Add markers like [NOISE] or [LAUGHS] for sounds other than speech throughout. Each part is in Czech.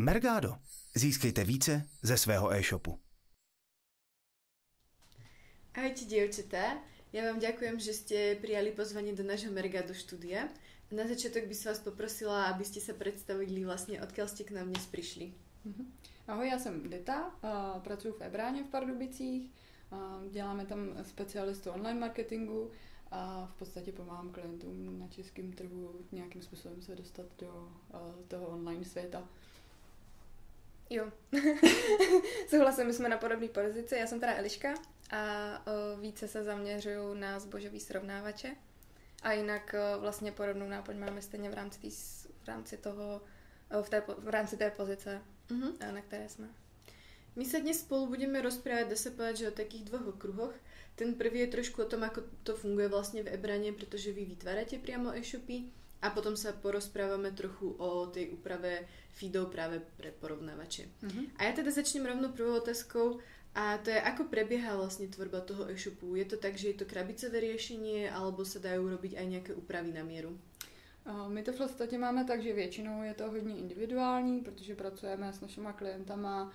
Mergado. Získejte více ze svého e-shopu. Ahojte, dievčatá. Ja vám ďakujem, že ste prijali pozvanie do nášho Mergado štúdia. Na začiatok by som vás poprosila, aby ste sa predstavili vlastne, odkiaľ ste k nám dnes prišli. Mhm. Ahoj, já jsem Dita, pracuji v Ebráně v Pardubicích, děláme tam specialistu online marketingu a v podstatě pomáhám klientům na českém trhu nějakým způsobem se dostat do toho online světa. Jo, [LAUGHS] souhlasím, my jsme na podobné pozici. Já jsem teda Eliška a o, více se zaměřuju na zbožový srovnávače. A jinak o, vlastně podobnou náplň máme stejně v rámci, tý, v rámci toho, o, v, té, v rámci té pozice, uh-huh. na které jsme. My sa dnes spolu budeme rozprávať, dá sa povedať, že o takých dvoch okruhoch. Ten prvý je trošku o tom, ako to funguje vlastne v Ebrane, pretože vy vytvárate priamo e-shopy a potom sa porozprávame trochu o tej úprave feedov práve pre porovnávače. Uh-huh. A ja teda začnem rovno prvou otázkou a to je, ako prebieha vlastne tvorba toho e-shopu. Je to tak, že je to krabicové riešenie alebo sa dajú robiť aj nejaké úpravy na mieru? My to v podstatě máme tak, že většinou je to hodně individuální, protože pracujeme s našimi klientama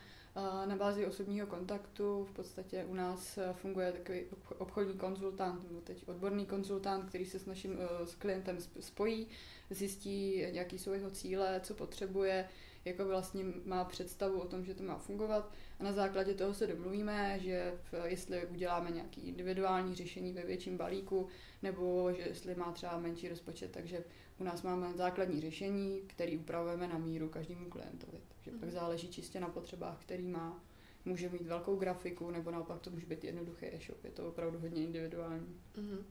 na bázi osobního kontaktu. V podstatě u nás eh, funguje takový obchodní konzultant, nebo teď odborný konzultant, který se s naším eh, s klientem spojí, zjistí, jaký jsou jeho cíle, co potřebuje, jako vlastně má představu o tom, že to má fungovat a na základě toho se domluvíme, že jestli uděláme nějaký individuální řešení ve větším balíku, nebo že jestli má třeba menší rozpočet, takže u nás máme základní řešení, který upravujeme na míru každému klientovi. Takže mm. pak záleží čistě na potřebách, který má. Může mít velkou grafiku, nebo naopak to může být jednoduchý e-shop. Je to opravdu hodně individuální. Mm.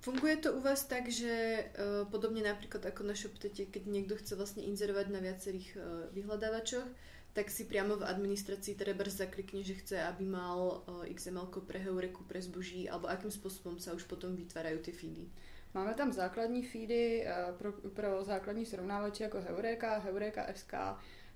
Funguje to u vás tak, že uh, podobně například jako na ShopTete, keď někdo chce vlastně inzerovat na viacerých uh, vyhledávačoch, tak si priamo v administracii treba zaklikne, že chce, aby mal uh, XML pre Heureku, pre zboží, alebo akým spôsobom sa už potom vytvárajú ty feedy. Máme tam základní feedy eh, pro, pro základní srovnávače jako Heureka, Heureka SK,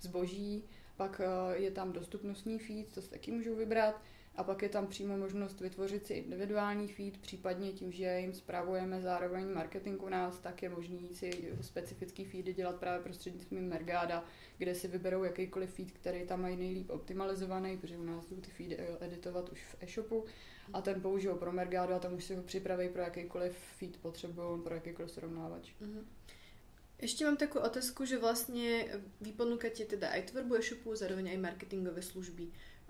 zboží, pak eh, je tam dostupnostní feed, to si taky můžou vybrat, a pak je tam přímo možnost vytvořit si individuální feed, případně tím, že jim zpravujeme zároveň marketing u nás, tak je možný si specifický feedy dělat právě prostřednictvím Mergada, kde si vyberou jakýkoliv feed, který tam mají nejlíp optimalizovaný, protože u nás jdou ty feedy editovat už v e-shopu a ten použijou pro Mergado a tam už si ho připraví pro jakýkoliv feed potřebují, pro jakýkoliv srovnávač. Ešte mám takú otázku, že vlastne vy ponúkate teda aj tvorbu e-shopu, zároveň aj marketingové služby.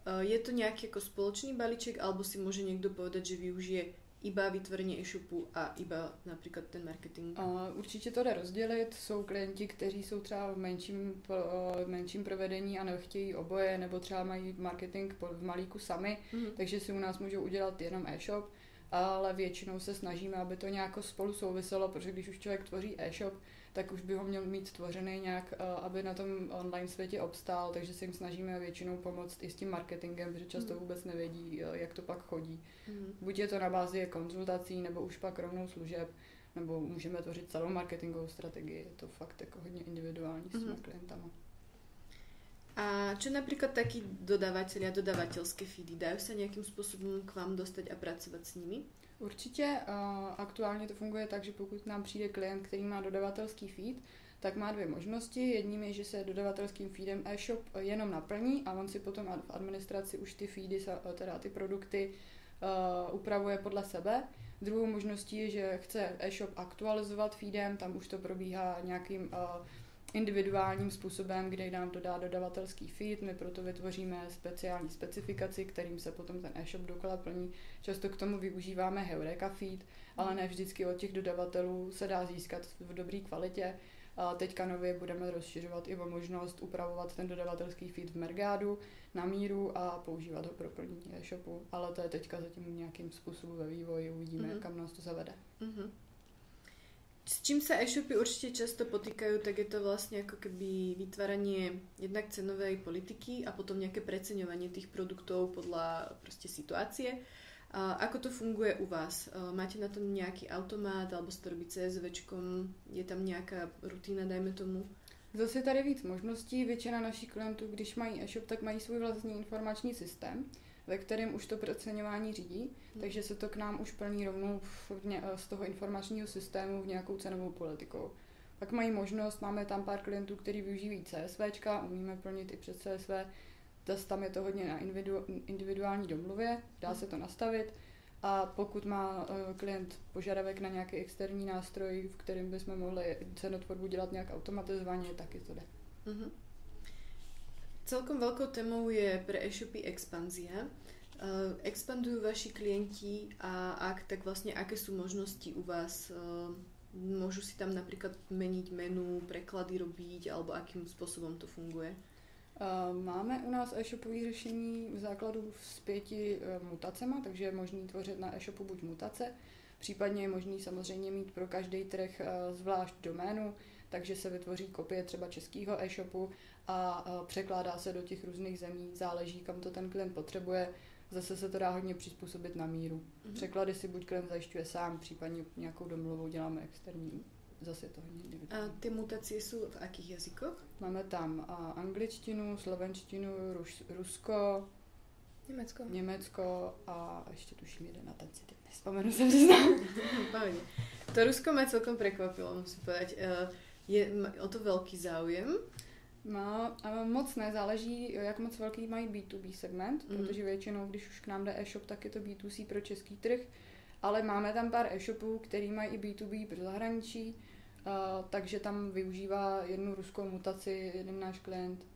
Eh, je to nejaký ako spoločný balíček, alebo si môže niekto povedať, že využije iba vytvoření e-shopu a iba například ten marketing? Uh, určitě to jde rozdělit. Jsou klienti, kteří jsou třeba v menším, uh, menším provedení a nechtějí oboje, nebo třeba mají marketing v malíku sami, mm-hmm. takže si u nás můžou udělat jenom e-shop, ale většinou se snažíme, aby to nějak spolu souviselo, protože když už člověk tvoří e-shop, tak už by ho měl mít stvořený nějak, eh, aby na tom online světě obstál, takže si jim snažíme většinou pomoct i s tím marketingem, protože často mhm. vůbec nevědí, eh, jak to pak chodí. Mm. Buď je to na bázi konzultací, nebo už pak rovnou služeb, nebo můžeme tvořit celou marketingovou strategii. Je to fakt jako hodně individuální s těmi mm. klientama. A čo napríklad takí dodávateľi a dodávateľské feedy? Dajú sa nejakým spôsobom k vám dostať a pracovať s nimi? Určitě. Aktuálně to funguje tak, že pokud nám přijde klient, který má dodavatelský feed, tak má dvě možnosti. Jedním je, že se dodavatelským feedem e-shop jenom naplní a on si potom v administraci už ty feedy, teda ty produkty uh, upravuje podle sebe. Druhou možností je, že chce e-shop aktualizovat feedem, tam už to probíhá nějakým uh, individuálním způsobem, kde nám dodá dodavatelský feed. My proto vytvoříme speciální specifikaci, kterým se potom ten e-shop dokola plní. Často k tomu využíváme Heureka feed, ale ne vždycky od těch dodavatelů se dá získat v dobré kvalitě. A teďka nově budeme rozšiřovat i o možnost upravovat ten dodavatelský feed v Mergádu na míru a používat ho pro plnění e-shopu, ale to je teďka zatím nějakým způsobem ve vývoji, uvidíme, mm-hmm. kam nás to zavede. Mm-hmm. S čím sa e-shopy určite často potýkajú, tak je to vlastne ako keby vytváranie jednak cenovej politiky a potom nejaké preceňovanie tých produktov podľa proste situácie. A ako to funguje u vás? Máte na tom nejaký automat, alebo to robí CSVčkom? Je tam nějaká rutina, dajme tomu? Zase tady víc možností. Většina našich klientů, když mají e-shop, tak mají svůj vlastní informační systém ve kterém už to proceňování řídí, hmm. takže se to k nám už plní rovnou v, z toho informačního systému v nějakou cenovou politikou. Pak mají možnost, máme tam pár klientů, kteří využívají CSV, umíme plnit i přes CSV, Zase tam je to hodně na individu, individuální domluvě, dá se to nastavit. A pokud má uh, klient požadavek na nějaký externí nástroj, v kterém bychom mohli cenotvorbu dělat nějak automatizovaně, taky to jde. Uh-huh. Celkom velkou témou je pro e-shopy expanzia. Uh, expandují vaši klienti a ak, tak vlastně aké jsou možnosti u vás? Uh, môžu si tam napríklad meniť menu, preklady robiť, alebo akým spôsobom to funguje? Máme u nás e-shopové řešení v základu s pěti mutacema, takže je možný tvořit na e-shopu buď mutace, případně je možný samozřejmě mít pro každý trh zvlášť doménu, takže se vytvoří kopie třeba českého e-shopu a e, překládá se do těch různých zemí, záleží, kam to ten klient potřebuje. Zase se to dá hodně přizpůsobit na míru. Mm-hmm. Překlady si buď klient zajišťuje sám, případně nějakou domluvou děláme externí zase to hodně individuální. A ty mutace jsou v jakých jazykoch? Máme tam angličtinu, slovenštinu, Rus, Rusko, Německo. Německo a ještě tuším jeden na ten [LAUGHS] si teď nespomenu, se přiznám. to Rusko mě celkom překvapilo, musím povedať. Je o to velký záujem? No, moc ne, záleží, jak moc velký mají B2B segment, mm. protože většinou, když už k nám jde e-shop, tak je to B2C pro český trh, ale máme tam pár e-shopů, který mají i B2B pro zahraničí, Uh, takže tam využívá jednu ruskou mutaci jeden náš klient.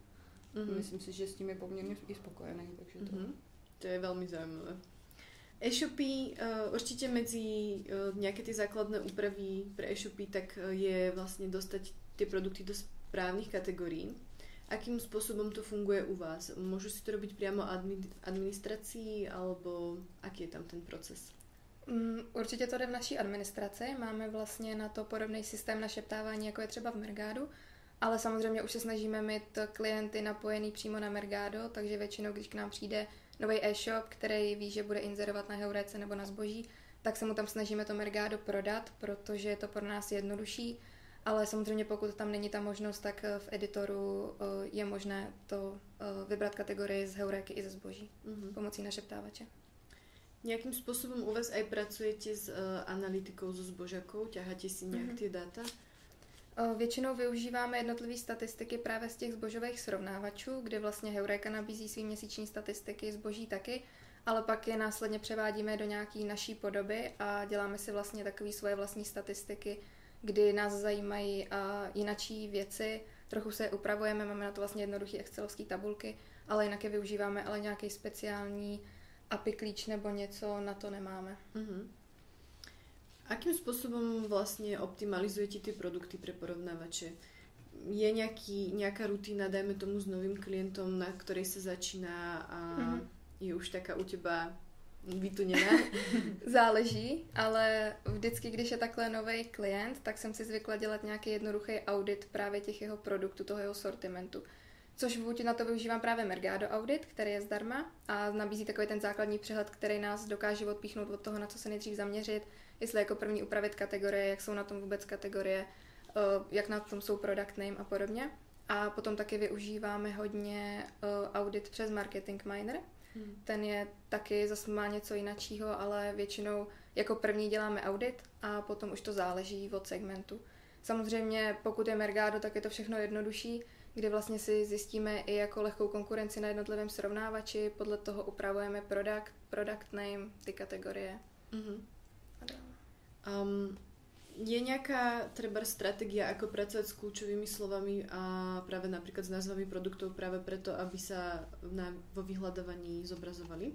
Mm-hmm. Myslím si, že s tím je poměrně i spokojený. Takže to... Mm-hmm. to je velmi zajímavé. E-shopy, uh, určitě mezi uh, nějaké ty základné úpravy pro e-shopy, tak uh, je vlastně dostat ty produkty do správných kategorií. Akým způsobem to funguje u vás? Můžu si to robiť přímo admi- administrací, alebo aký je tam ten proces? Mm, určitě to jde v naší administraci. Máme vlastně na to podobný systém našeptávání, jako je třeba v Mergádu, ale samozřejmě už se snažíme mít klienty napojený přímo na Mergado, takže většinou, když k nám přijde nový e-shop, který ví, že bude inzerovat na Heurece nebo na zboží, tak se mu tam snažíme to Mergado prodat, protože je to pro nás jednodušší. Ale samozřejmě pokud tam není ta možnost, tak v editoru eh, je možné to eh, vybrat kategorii z Heuréky i ze zboží mm-hmm. pomocí našeptávače. Nějakým způsobem u vás aj pracujete s uh, analytikou, so zbožakou? Ťaháte si nějak mm-hmm. ty data? Většinou využíváme jednotlivé statistiky právě z těch zbožových srovnávačů, kdy vlastně Heureka nabízí svý měsíční statistiky, zboží taky, ale pak je následně převádíme do nějaký naší podoby a děláme si vlastně takové svoje vlastní statistiky, kdy nás zajímají a jinačí věci, trochu se je upravujeme, máme na to vlastně jednoduché excelovské tabulky, ale jinak je využíváme, ale nějaký speciální API klíč nebo něco na to nemáme. Mm-hmm. Akým způsobem vlastně optimalizujete ty produkty pro porovnávače? Je nějaký, nějaká rutina, dajme tomu s novým klientem, na který se začíná a mm-hmm. je už taká u těba vytuněná? [LAUGHS] Záleží, ale vždycky, když je takhle nový klient, tak jsem si zvykla dělat nějaký jednoduchý audit právě těch jeho produktů, toho jeho sortimentu což buď na to využívám právě Mergado Audit, který je zdarma a nabízí takový ten základní přehled, který nás dokáže odpíchnout od toho, na co se nejdřív zaměřit, jestli jako první upravit kategorie, jak jsou na tom vůbec kategorie, eh, jak na tom jsou product name a podobně. A potom taky využíváme hodně eh, audit přes Marketing Miner. Hmm. Ten je taky zase má něco jiného, ale většinou jako první děláme audit a potom už to záleží od segmentu. Samozřejmě, pokud je Mergado, tak je to všechno jednodušší, kdy vlastně si zjistíme i jako lehkou konkurenci na jednotlivém srovnávači, podle toho upravujeme product, product name, ty kategorie. Mm-hmm. Um, je nějaká třeba strategie, jako pracovat s klíčovými slovami a právě například s názvami produktů právě proto, aby se na, vo vyhledávání zobrazovali?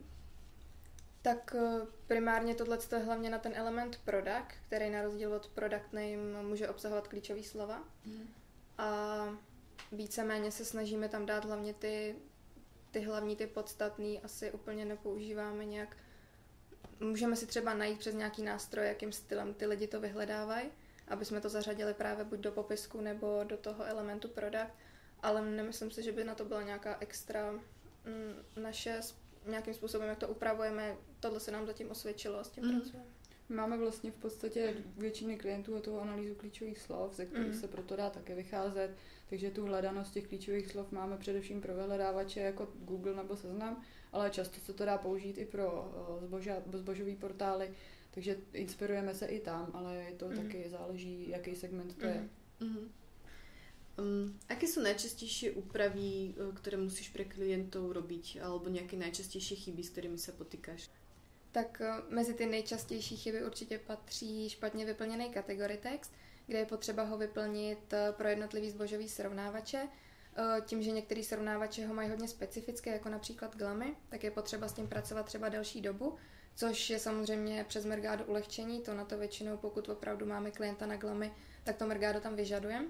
Tak eh, primárně tohle je hlavně na ten element product, který na rozdíl od product name může obsahovat klíčové slova. Mm. A víceméně se snažíme tam dát hlavně ty, ty hlavní, ty podstatný, asi úplně nepoužíváme nějak. Můžeme si třeba najít přes nějaký nástroj, jakým stylem ty lidi to vyhledávají, aby jsme to zařadili právě buď do popisku nebo do toho elementu product, ale nemyslím si, že by na to byla nějaká extra mm, naše nějakým způsobem, jak to upravujeme, tohle se nám zatím osvědčilo a s tím mm. pracujeme. Máme vlastně v podstatě většiny klientů o tu analýzu klíčových slov, ze kterých mm. se proto dá také vycházet. Takže tu hledanost těch klíčových slov máme především pro vyhledávače jako Google nebo Seznam, ale často se to dá použít i pro eh, zboža, zbožové portály, takže inspirujeme se i tam, ale to mm. taky záleží, jaký segment to mm. je. Uh-huh. Um, aké sú najčastejšie úpravy, e, ktoré musíš pre klientov robiť, alebo nejaké najčastejšie chyby, s ktorými sa potýkáš? Tak e, mezi ty nejčastější chyby určitě patří špatně vyplněný kategory text, kde je potřeba ho vyplnit e, pro jednotlivý zbožový srovnávače. Tím, že některý srovnávače ho mají hodně specifické, jako například glamy, tak je potřeba s tím pracovat třeba delší dobu, což je samozřejmě přes Mergado ulehčení, to na to většinou, pokud opravdu máme klienta na glamy, tak to Mergado tam vyžadujeme.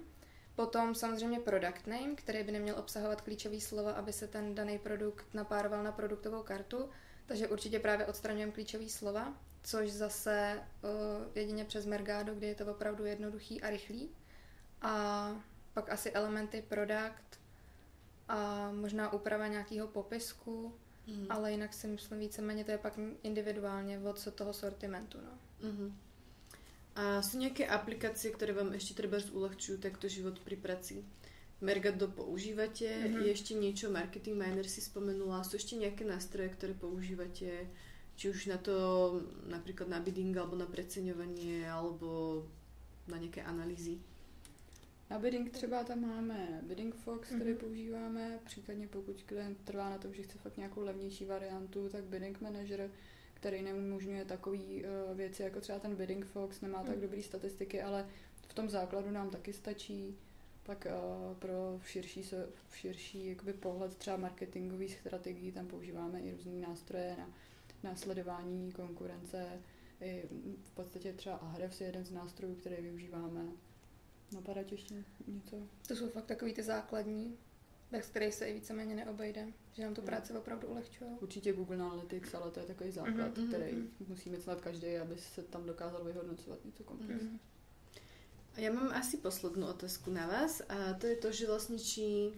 Potom samozřejmě product name, který by neměl obsahovat klíčový slova, aby se ten daný produkt napároval na produktovou kartu. Takže určitě právě odstraňujeme klíčový slova, což zase uh, jedině přes Mergado, kde je to opravdu jednoduchý a rychlý. A pak asi elementy product a možná úprava nějakého popisku, mm. ale jinak si myslím víceméně to je pak individuálně od toho sortimentu. No. Mm-hmm. A sú nejaké aplikácie, ktoré vám ešte treba uľahčujú takto život pri praci? Mergado používate? Mm-hmm. Je ešte niečo, Marketing Miner si spomenula, sú ešte nejaké nástroje, ktoré používate? Či už na to, napríklad na bidding, alebo na preceňovanie, alebo na nějaké analýzy? Na bidding třeba tam máme Bidding Fox, který mm-hmm. používáme, případně pokud klient trvá na tom, že chce fakt nějakou levnější variantu, tak Bidding Manager který neumožňuje takové uh, věci, jako třeba ten Bidding Fox, nemá tak mm. dobré statistiky, ale v tom základu nám taky stačí. Pak uh, pro širší, širší jakoby pohled třeba marketingových strategií tam používáme i různé nástroje na, na sledování konkurence. I v podstatě třeba Ahrefs je jeden z nástrojů, který využíváme. Napadá tě ještě něco? To jsou fakt takový ty základní bez kterých se i víceméně neobejde, že nám tu práci opravdu ulehčuje. Určitě Google Analytics, ale to je takový základ, mm-hmm. který mm-hmm. musí mít snad každý, aby se tam dokázal vyhodnocovat něco komplexně. Mm-hmm. A ja mám asi poslednú otázku na vás a to je to, že vlastne či uh,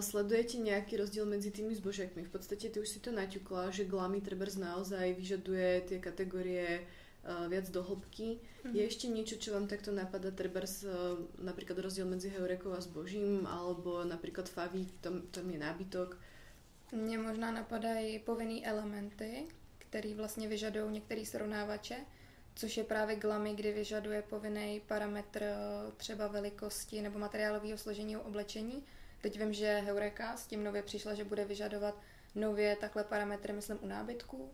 sledujete nejaký rozdiel medzi tými zbožiakmi. V podstate ty už si to naťukla, že glamy trebárs naozaj vyžaduje tie kategórie uh, viac do hĺbky. Mm-hmm. Je ešte niečo, čo vám takto napadá, trebárs uh, napríklad rozdiel medzi heurekou a zbožím, alebo napríklad faví, tam, tam je nábytok. Mně možná napadají povinný elementy, který vlastně vyžadují některé srovnávače, což je právě glamy, kdy vyžaduje povinný parametr eh, třeba velikosti nebo materiálového složení oblečení. Teď vím, že Heureka s tím nově přišla, že bude vyžadovat nově takhle parametry, myslím, u nábytku.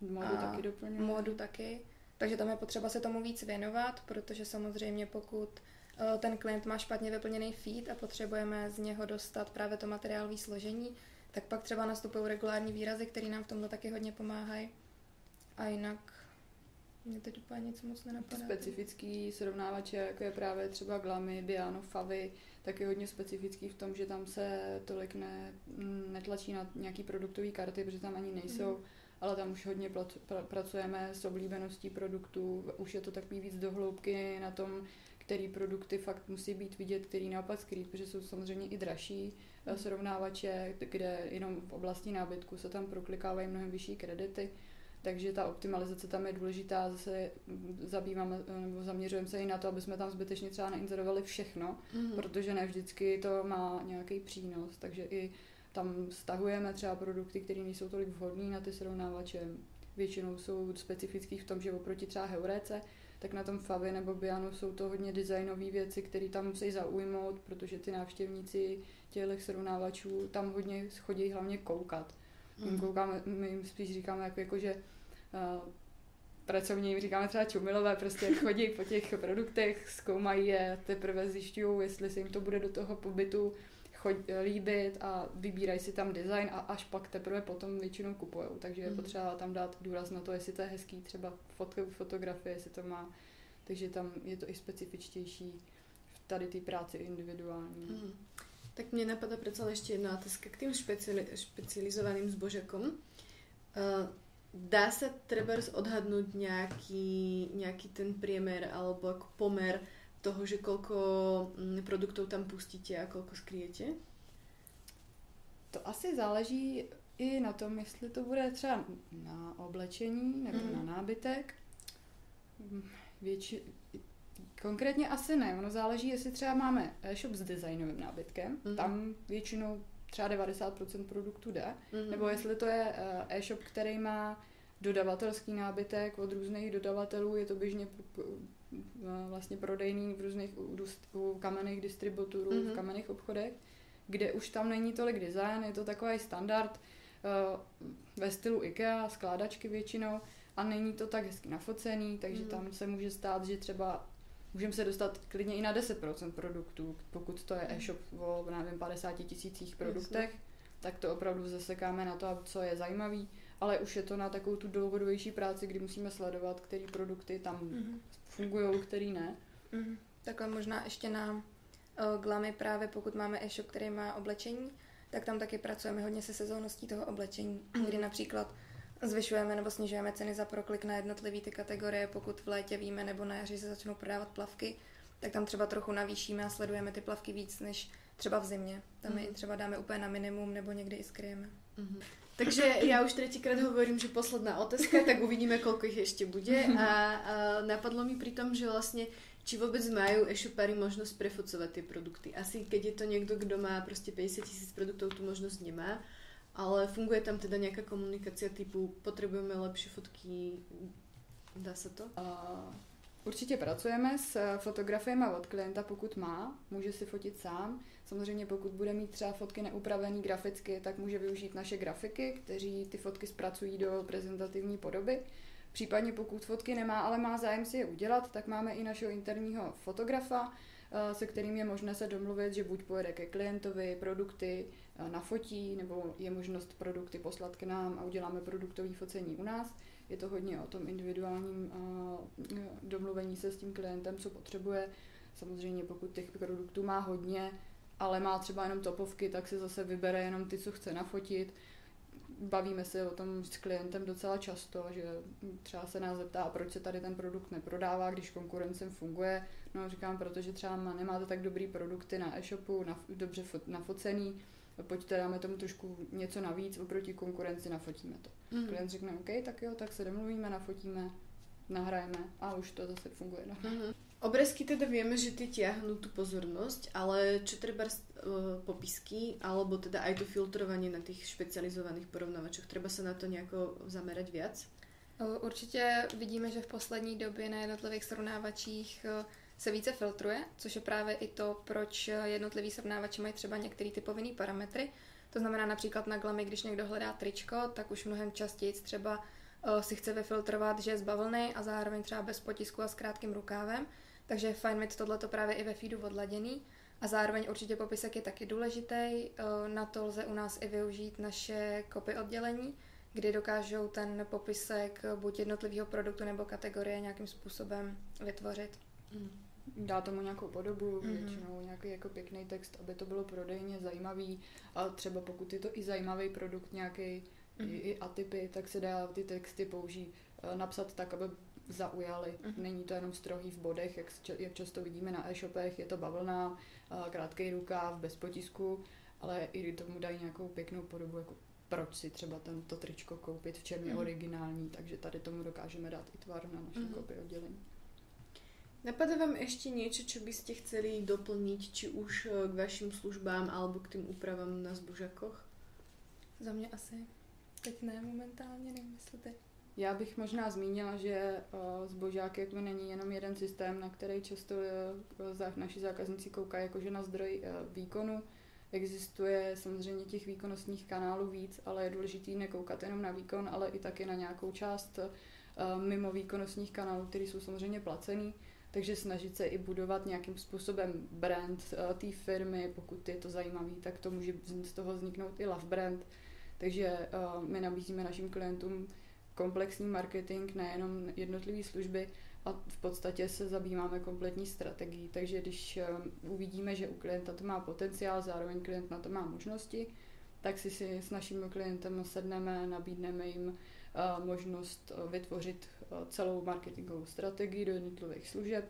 Modu taky doplňuje. Modu taky. Takže tam je potřeba se tomu víc věnovat, protože samozřejmě pokud eh, ten klient má špatně vyplněný feed a potřebujeme z něho dostat právě to materiálové složení, tak pak třeba nastupují regulární výrazy, které nám v tomhle taky hodně pomáhají. A jinak mě teď úplně nic moc nenapadá. Specifický srovnávače, jako je právě třeba Glamy, Biano, Favy, tak je hodně specifický v tom, že tam se tolik ne, netlačí na nějaký produktový karty, protože tam ani nejsou. Mm ale tam už hodně pl- pr- pracujeme s oblíbeností produktů, už je to takový víc dohloubky na tom, který produkty fakt musí být vidět, který naopak skrýt, protože jsou samozřejmě i dražší mm. srovnávače, kde jenom v oblasti nábytku se tam proklikávají mnohem vyšší kredity, takže ta optimalizace tam je důležitá, zase zabýváme nebo zaměřujeme se i na to, aby jsme tam zbytečně třeba neinzerovali všechno, mm. protože ne vždycky to má nějaký přínos, takže i tam stahujeme třeba produkty, které nejsou tolik vhodné na ty srovnávače. Většinou jsou specifický v tom, že oproti třeba Heuréce, tak na tom Favi nebo Bianu jsou to hodně designové věci, které tam musí zaujmout, protože ty návštěvníci těch srovnávačů tam hodně chodí hlavně koukat. Mm. Koukáme, my jim spíš říkáme, jako, jako že uh, pracovně jim říkáme třeba čumilové, prostě [LAUGHS] chodí po těch produktech, zkoumají je, teprve zjišťují, jestli se jim to bude do toho pobytu choď, líbit a vybírají si tam design a až pak teprve potom většinou kupujou. Takže je mhm. potřeba tam dát důraz na to, jestli to je hezký, třeba fotky, fotografie, jestli to má. Takže tam je to i specifičtější v tady té práci individuální. Mm. Tak mě napadá přece ještě jedna otázka k tým špeciali- špecializovaným zbožekom. Uh, dá se třeba odhadnout nějaký, nějaký ten priemer alebo jako pomer toho, že koľko mm, produktů tam pustíte a koľko skryjete? To asi záleží i na tom, jestli to bude třeba na oblečení nebo mm. na nábytek. Větši... Konkrétně asi ne, ono záleží, jestli třeba máme e-shop s designovým nábytkem, mm. tam většinou třeba 90% produktů jde, mm. nebo jestli to je e, e-shop, který má dodavatelský nábytek od různých dodavatelů, je to běžně vlastně prodejný v různých u, kamenných distributorů, mm-hmm. v kamenných obchodech, kde už tam není tolik design, je to takový standard uh, ve stylu IKEA, skládačky většinou a není to tak hezky nafocený, takže mm. tam se může stát, že třeba můžeme se dostat klidně i na 10% produktů, pokud to je mhm. e-shop o, nevím, 50 tisících produktech, Jasně. tak to opravdu zasekáme na to, co je zajímavý, ale už je to na takovou tu dlouhodobější práci, kdy musíme sledovat, které produkty tam mm. fungují, který ne. Mm. Takhle možná ještě na uh, glamy právě, pokud máme e-shop, který má oblečení, tak tam taky pracujeme hodně se sezónností toho oblečení, kdy například zvyšujeme nebo snižujeme ceny za proklik na jednotlivé ty kategorie, pokud v létě víme nebo na jaři se začnou prodávat plavky, tak tam třeba trochu navýšíme a sledujeme ty plavky víc než třeba v zimě. Tam mm-hmm. je třeba dáme úplně na minimum nebo někdy i skryjeme. Mm-hmm. Takže já už třikrát hovorím, že posledná otázka, tak uvidíme, koľko ich ještě bude. A, a napadlo mi pri tom, že vlastně či vôbec majú e-shopári možnosť prefocovať tie produkty. Asi keď je to niekto, kto má prostě 50 tisíc produktov, tu možnosť nemá, ale funguje tam teda nejaká komunikácia typu potrebujeme lepší fotky, dá se to? Uh, určitě pracujeme s fotografiemi od klienta, pokud má, může si fotit sám. Samozřejmě pokud bude mít třeba fotky neupravený graficky, tak může využít naše grafiky, kteří ty fotky zpracují do prezentativní podoby. Případně pokud fotky nemá, ale má zájem si je udělat, tak máme i našeho interního fotografa, eh, se kterým je možné se domluvit, že buď pojede ke klientovi produkty, eh, nafotí, nebo je možnost produkty poslat k nám a uděláme produktový focení u nás. Je to hodně o tom individuálním eh, domluvení se s tím klientem, co potřebuje. Samozřejmě pokud těch produktů má hodně, ale má třeba jenom topovky, tak si zase vybere jenom ty, co chce nafotit bavíme se o tom s klientem docela často, že třeba se nás zeptá, proč se tady ten produkt neprodává, když konkurencem funguje. No říkám, protože třeba nemáte tak dobrý produkty na e-shopu, na, dobře fot, nafocený, pojďte dáme tomu trošku něco navíc, oproti konkurenci nafotíme to. Mm. Klient řekne, OK, tak jo, tak se domluvíme, nafotíme, nahrajeme a už to zase funguje. No. Mm-hmm. Obrázky teda vieme, že ty tiahnu tú pozornosť, ale čo treba uh, popisky, alebo teda aj to filtrovanie na tých špecializovaných porovnávačoch, treba sa na to nejako zamerať viac? Určitě vidíme, že v poslední době na jednotlivých srovnávačích se více filtruje, což je právě i to, proč jednotlivý srovnávači mají třeba některé ty povinné parametry. To znamená například na glamy, když někdo hledá tričko, tak už mnohem častěji třeba si chce vyfiltrovat, že je z bavlny a zároveň třeba bez potisku a s krátkým rukávem, takže je fajn mít tohleto právě i ve feedu odladěný. A zároveň určitě popisek je taky důležitý. Eh, na to lze u nás i využít naše kopy oddělení, kdy dokážou ten popisek buď jednotlivého produktu nebo kategorie nějakým způsobem vytvořit. Mm. Dá tomu nějakou podobu, mm-hmm. většinou nějaký jako pěkný text, aby to bylo prodejně zajímavý. A třeba pokud je to i zajímavý produkt, nějaký mm-hmm. i, i atypy, tak se dá ty texty použít, eh, napsat tak, aby zaujaly. Mm-hmm. Není to jenom strohý v bodech, jak, jak často vidíme na e-shopech, je to bavlna, krátký rukáv, bez potisku, ale i tomu dají nějakou pěknou podobu, jako proč si třeba tento tričko koupit, v čem je mm-hmm. originální, takže tady tomu dokážeme dát i tvar na naše mm-hmm. kopy oddělení. Napadá vám ještě něco, co byste chceli doplnit, či už eh, k vašim službám, alebo k tým úpravám na zbožakoch? Za mě asi. Teď ne momentálně, nevím, jestli teď. Já bych možná zmínila, že zbožák jako není jenom jeden systém, na který často e, naši zákazníci koukají jakože na zdroj výkonu. Existuje samozřejmě těch výkonnostních kanálů víc, ale je důležité nekoukat jenom na výkon, ale i taky na nějakou část mimo výkonnostních kanálů, které jsou samozřejmě placený. Takže snažit se i budovat nějakým způsobem brand té firmy, pokud je to zajímavý, tak to může z toho vzniknout i love brand. Takže my nabízíme našim klientům komplexní marketing, nejenom jednotlivé služby a v podstatě se zabýváme kompletní strategií. Takže když eh, uvidíme, že u klienta to má potenciál, zároveň klient na to má možnosti, tak si, si s naším klientem sedneme, nabídneme jim eh, možnost eh, vytvořit celou marketingovou strategii do jednotlivých služeb.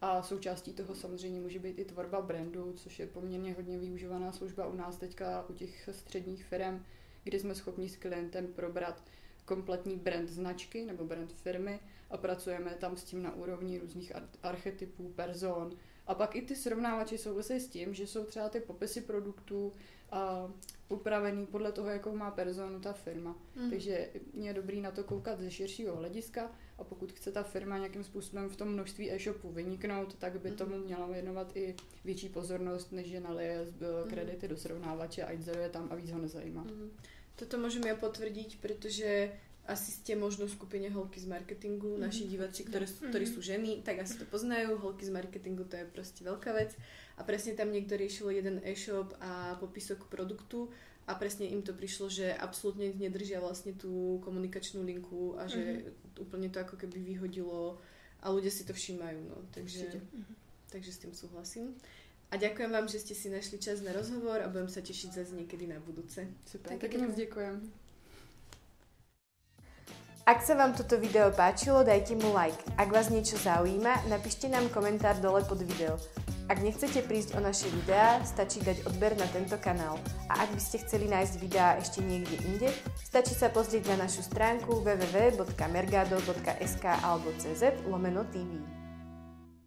A součástí toho samozřejmě může být i tvorba brandu, což je poměrně hodně využívaná služba u nás teďka u těch středních firm, kdy jsme schopni s klientem probrat kompletní brand značky nebo brand firmy a pracujeme tam s tím na úrovni různých archetypů, person A pak i ty srovnávače souvisí s tím, že jsou třeba ty popisy produktů a upravený podle toho, jakou má personu ta firma. Mm. Takže je dobrý na to koukat ze širšího hlediska a pokud chce ta firma nějakým způsobem v tom množství e-shopů vyniknout, tak by mm. tomu měla věnovat i větší pozornost, než že nalije mm. kredity do srovnávače a je tam a víc ho nezajímá. Mm. Toto můžeme ja potvrdiť, pretože asi ste možno v skupine holky z marketingu, mm. naši diváci, ktoré, mm. ktorí sú ženy, tak asi to poznajú. Holky z marketingu to je proste veľká vec. A presne tam niekto riešil jeden e-shop a popisok produktu a presne im to prišlo, že absolútne nedržia vlastne tú komunikačnú linku a že mm-hmm. úplne to ako keby vyhodilo a ľudia si to všímajú. No. Takže, mm-hmm. takže s tým súhlasím. A ďakujem vám, že ste si našli čas na rozhovor a budem sa tešiť zase niekedy na budúce. Super, tak moc ďakujem. Ak sa vám toto video páčilo, dajte mu like. Ak vás niečo zaujíma, napíšte nám komentár dole pod video. Ak nechcete prísť o naše videá, stačí dať odber na tento kanál. A ak by ste chceli nájsť videá ešte niekde inde, stačí sa pozrieť na našu stránku www.mergado.sk alebo cz lomeno TV.